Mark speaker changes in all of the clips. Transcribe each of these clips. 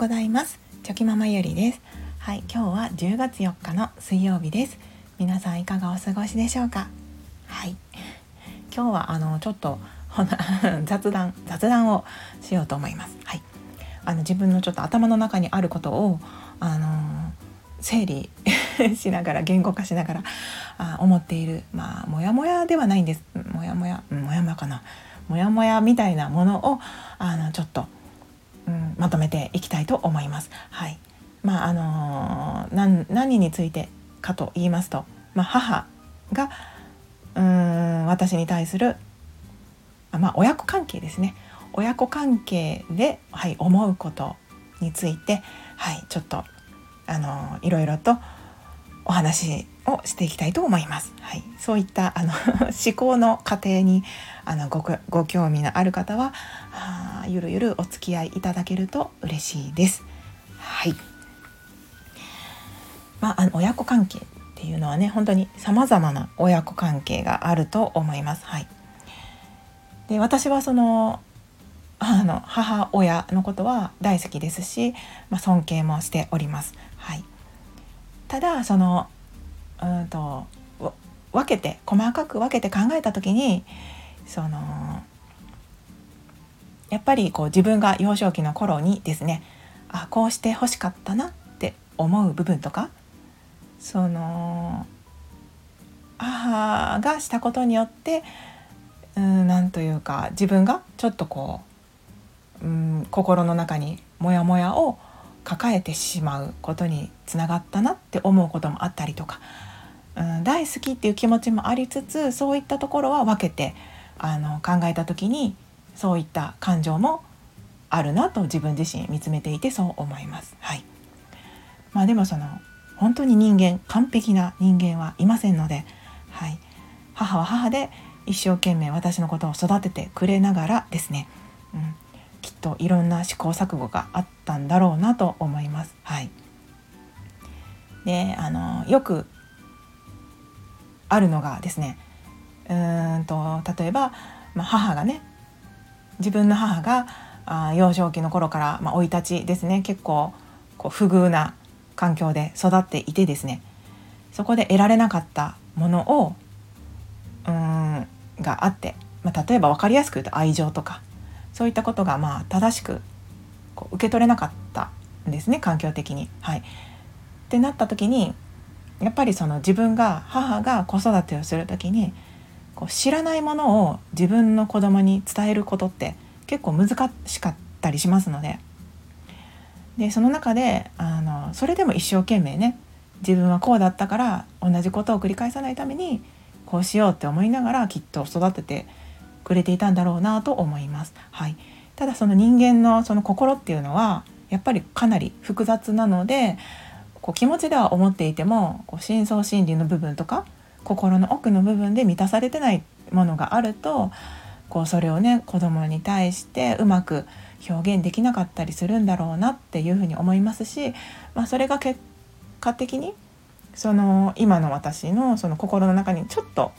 Speaker 1: ございます。チョキママゆりです。はい今日は10月4日の水曜日です。皆さんいかがお過ごしでしょうか？はい。今日はあのちょっと 雑談雑談をしようと思います。はい。あの自分のちょっと頭の中にあることをあの整理 しながら言語化しながらあ思っているまあモヤモヤではないんです。モヤモヤモヤモヤかな。モヤモヤみたいなものをあのちょっと、うん、まとめていきたいと思います。はいまああのー、何についてかと言いますと、まあ、母がうん私に対するまあ、親子関係ですね親子関係で、はい、思うことについて、はい、ちょっとあのいろいろとお話をしていきたいと思います。はい、そういったあの 思考の過程にあのごご興味のある方はゆるゆるお付き合いいただけると嬉しいです。はい。まあ、あの親子関係っていうのはね本当にさまざまな親子関係があると思います。はい。で私はそのあの母親のことは大好きですし、まあ、尊敬もしております。はい、ただそのうんと分けて細かく分けて考えた時にそのやっぱりこう自分が幼少期の頃にですねあこうして欲しかったなって思う部分とかその母がしたことによってうんなんというか自分がちょっとこううん心の中にモヤモヤを抱えてしまうことにつながったなって思うこともあったりとか、うん、大好きっていう気持ちもありつつそういったところは分けてあの考えた時にそういった感情もあるなと自分自身見つめていてそう思います。はい、まあでもその本当に人間完璧な人間はいませんので、はい、母は母で一生懸命私のことを育ててくれながらですね、うん、きっといろんな試行錯誤があったんだろうなと思います。はい、であのよくあるのがですね。うんと例えば、まあ、母がね自分の母があ幼少期の頃から生、まあ、い立ちですね。結構こう不遇な環境で育っていてですね。そこで得られなかったものをうんがあって、まあ、例えば分かりやすく言うと愛情とかそういったことがまあ正しくこう受け取れなかったんですね環境的に。はい、ってなった時にやっぱりその自分が母が子育てをする時にこう知らないものを自分の子供に伝えることって結構難しかったりしますのででその中であのそれでも一生懸命ね自分はこうだったから同じことを繰り返さないためにこうしようって思いながらきっと育ててくれていたんだろうなと思います。はい、ただその人間のその心っていうのはやっぱりかなり複雑なのでこう気持ちでは思っていてもこう深層心理の部分とか心の奥の部分で満たされてないものがあるとこうそれをね子供に対してうまく表現できなかったりするんだろうなっていうふうに思いますし、まあ、それが結果的にその今の私のその心の中にちょっと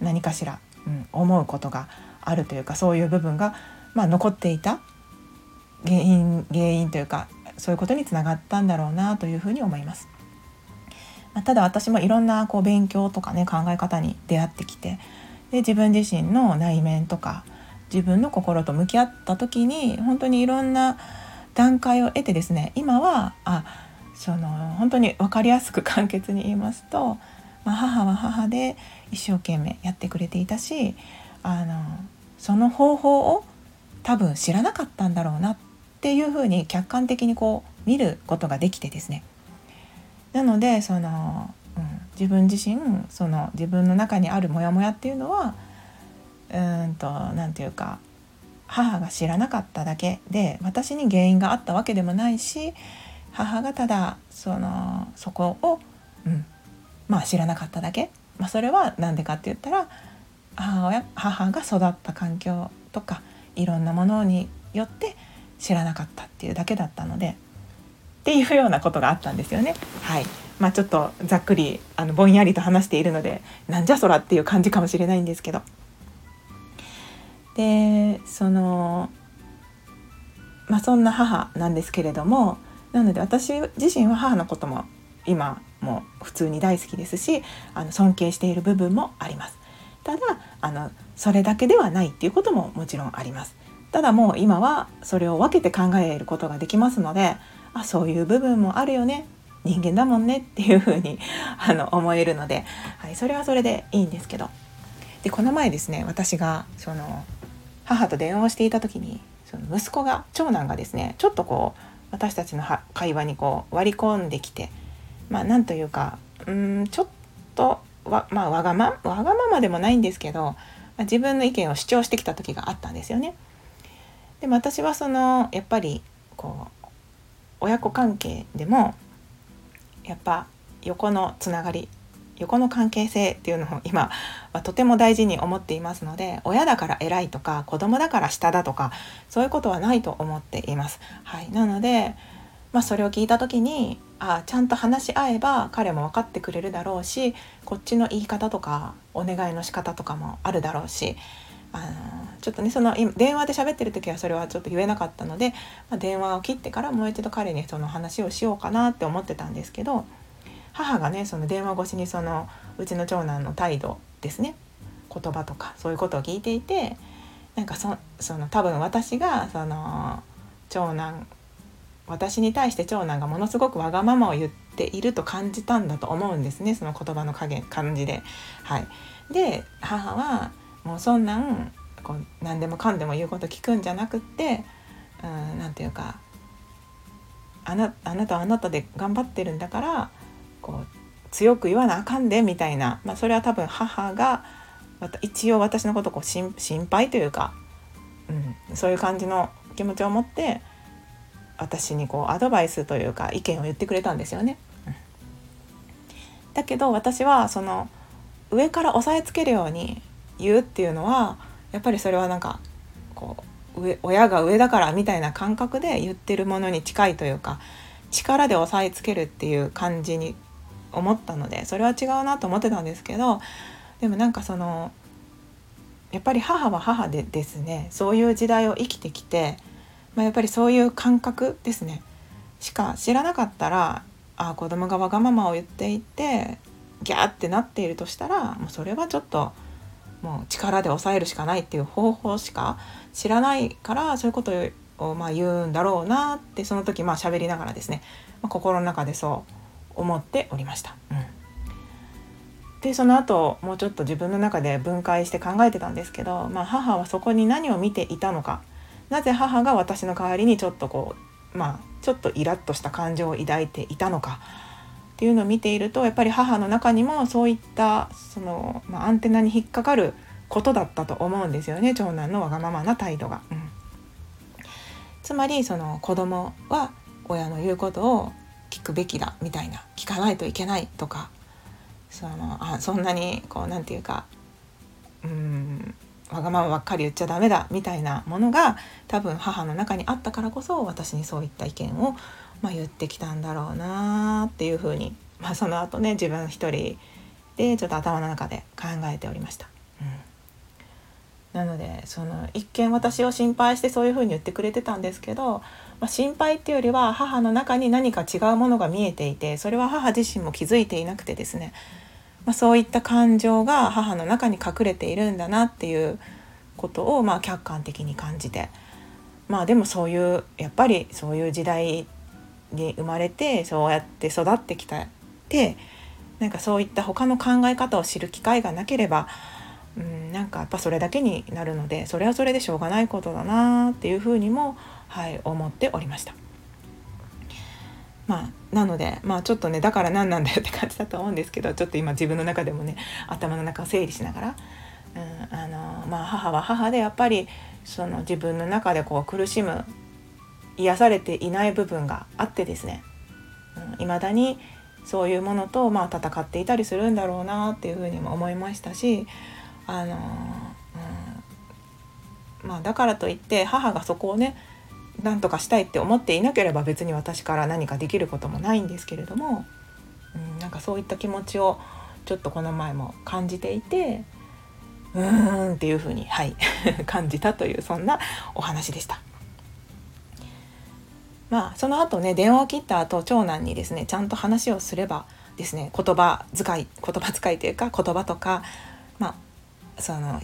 Speaker 1: 何かしら、うん、思うことがあるというかそういう部分が、まあ、残っていた原因原因というかそういうことにつながったんだろうなというふうに思います。ま、ただ私もいろんなこう勉強とかね考え方に出会ってきてで自分自身の内面とか自分の心と向き合った時に本当にいろんな段階を得てですね今はあその本当に分かりやすく 簡潔に言いますと、まあ、母は母で一生懸命やってくれていたしあのその方法を多分知らなかったんだろうなっていうふうに客観的にこう見ることができてですね。なのでその、うん、自分自身その自分の中にあるモヤモヤっていうのはうんと何て言うか母が知らなかっただけで私に原因があったわけでもないし母がただそのそこを、うん、まあ知らなかっただけ、まあ、それは何でかって言ったら母親母が育った環境とかいろんなものによって知らなかったっていうだけだったので。っていうようなことがあったんですよね。はいまあ、ちょっとざっくりあのぼんやりと話しているのでなんじゃそらっていう感じかもしれないんですけど。でそのまあそんな母なんですけれどもなので私自身は母のことも今も普通に大好きですしあの尊敬している部分もありますただあのそれだけではないっていうことももちろんありますただもう今はそれを分けて考えることができますのであそういう部分もあるよね。人間だもんね。っていうふうに あの思えるので、はい、それはそれでいいんですけど。でこの前ですね私がその母と電話をしていた時にその息子が長男がですねちょっとこう私たちの会話にこう割り込んできてまあなんというかうんちょっとわ,、まあ、わがまわがままでもないんですけど、自分の意見を主張してきた時があったんですよね。でも私はそのやっぱりこう親子関係でもやっぱ横のつながり横の関係性っていうのを今 はとても大事に思っていますので親だから偉いとか子供だから下だとかそういうことはないと思っています。はい、なので、まあ、それを聞いた時にあちゃんと話し合えば彼も分かってくれるだろうしこっちの言い方とかお願いの仕方とかもあるだろうしあのちょっとねその電話で喋ってる時はそれはちょっと言えなかったので、まあ、電話を切ってからもう一度彼にその話をしようかなって思ってたんですけど母がねその電話越しにそのうちの長男の態度ですね言葉とかそういうことを聞いていてなんかそその多分私がその長男私に対して長男がものすごくわがままを言っていると感じたんだと思うんですねその言葉の加減感じで。はい、で母はもうそんなんこう何でもかんでも言うこと聞くんじゃなくって何て言うかあなあなたはあなたで頑張ってるんだからこう強く言わなあかんでみたいな、まあ、それは多分母が一応私のことこう心配というか、うん、そういう感じの気持ちを持って私にこうアドバイスというか意見を言ってくれたんですよね。だけど私はその上から押さえつけるように言うっていうのはやっぱりそれはなんかこう上親が上だからみたいな感覚で言ってるものに近いというか力で押さえつけるっていう感じに思ったのでそれは違うなと思ってたんですけどでもなんかそのやっぱり母は母でですね。そういう時代を生きてきて、まあ、やっぱりそういう感覚ですね。しか知らなかったらあ子供がわがままを言っていてギャーってなっているとしたらもうそれはちょっともう力で抑えるしかないっていう方法しか知らないからそういうことをまあ言うんだろうなってその時まあ喋りながらですね、まあ、心の中でそう思っておりました。うん。でその後もうちょっと自分の中で分解して考えてたんですけど、まあ、母はそこに何を見ていたのか。なぜ母が私の代わりにちょっとこうまあちょっとイラッとした感情を抱いていたのか。っていうのを見ているとやっぱり母の中にもそういったその、まあ、アンテナに引っかかることだったと思うんですよね長男のわがままな態度が。うん、つまりその子供は親の言うことを聞くべきだみたいな聞かないといけないとかそのあそんなにこう何て言うかうんわがままばっかり言っちゃダメだみたいなものが多分母の中にあったからこそ私にそういった意見をまあ、言ってきたんだろうなっていうふうに、まあ、その後ね自分一人でちょっと頭の中で考えておりました。なのでその一見私を心配してそういうふうに言ってくれてたんですけど、まあ、心配っていうよりは母の中に何か違うものが見えていてそれは母自身も気づいていなくてですね、まあ、そういった感情が母の中に隠れているんだなっていうことをまあ客観的に感じてまあでもそういうやっぱりそういう時代に生まれてそうやって育ってきたってなんかそういった他の考え方を知る機会がなければうんなんかやっぱそれだけになるのでそれはそれでしょうがないことだなっていうふうにも、はい、思っておりました。まあ、なので、まあ、ちょっとねだから何なんだよって感じだと思うんですけどちょっと今自分の中でもね頭の中を整理しながら、うんあのまあ、母は母でやっぱりその自分の中でこう苦しむ癒されていない部分があってですねいま、うん、だにそういうものとまあ戦っていたりするんだろうなっていうふうにも思いましたしあの、うんまあ、だからといって母がそこをね何とかしたいって思っていなければ別に私から何かできることもないんですけれども、うん、なんかそういった気持ちをちょっとこの前も感じていてうーんっていうふうにはい 感じたというそんなお話でした。まあその後ね電話を切った後長男にですねちゃんと話をすればですね言葉遣い言葉遣いというか言葉とかまあその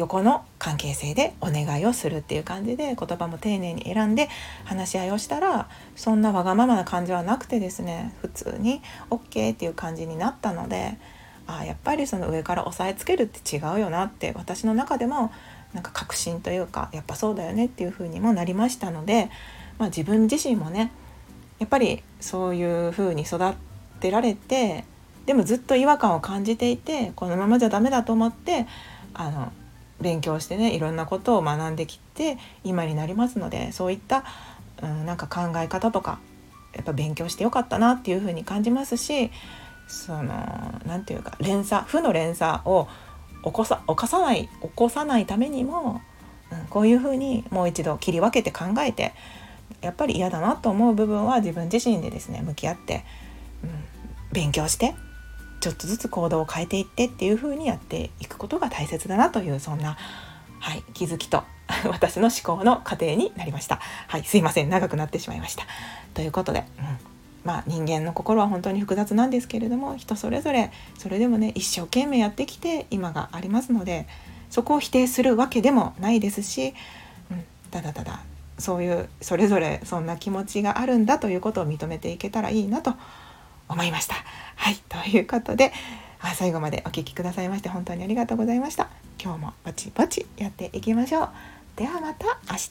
Speaker 1: 横の関係性でお願いをするっていう感じで言葉も丁寧に選んで話し合いをしたらそんなわがままな感じはなくてですね普通に OK っていう感じになったのであやっぱりその上から押さえつけるって違うよなって私の中でもなんか確信というかやっぱそうだよねっていう風にもなりましたので、まあ、自分自身もねやっぱりそういう風に育ってられてでもずっと違和感を感じていてこのままじゃダメだと思ってあの勉強してねいろんなことを学んできて今になりますのでそういった、うん、なんか考え方とかやっぱ勉強してよかったなっていうふうに感じますしその何て言うか連鎖負の連鎖を起こさ犯さない起こさないためにも、うん、こういうふうにもう一度切り分けて考えてやっぱり嫌だなと思う部分は自分自身でですね向き合って、うん、勉強してちょっとずつ行動を変えていってっていう風にやっていくことが大切だなというそんな、はい、気づきと 私の思考の過程になりました。はい、すいません長くなってしまいました。ということで、うん、まあ人間の心は本当に複雑なんですけれども人それぞれそれでもね一生懸命やってきて今がありますのでそこを否定するわけでもないですし、うん、ただただそういうそれぞれそんな気持ちがあるんだということを認めていけたらいいなと思いました。はいということであ最後までお聴きくださいまして本当にありがとうございました。今日もぼちぼちやっていきましょう。ではまた明日。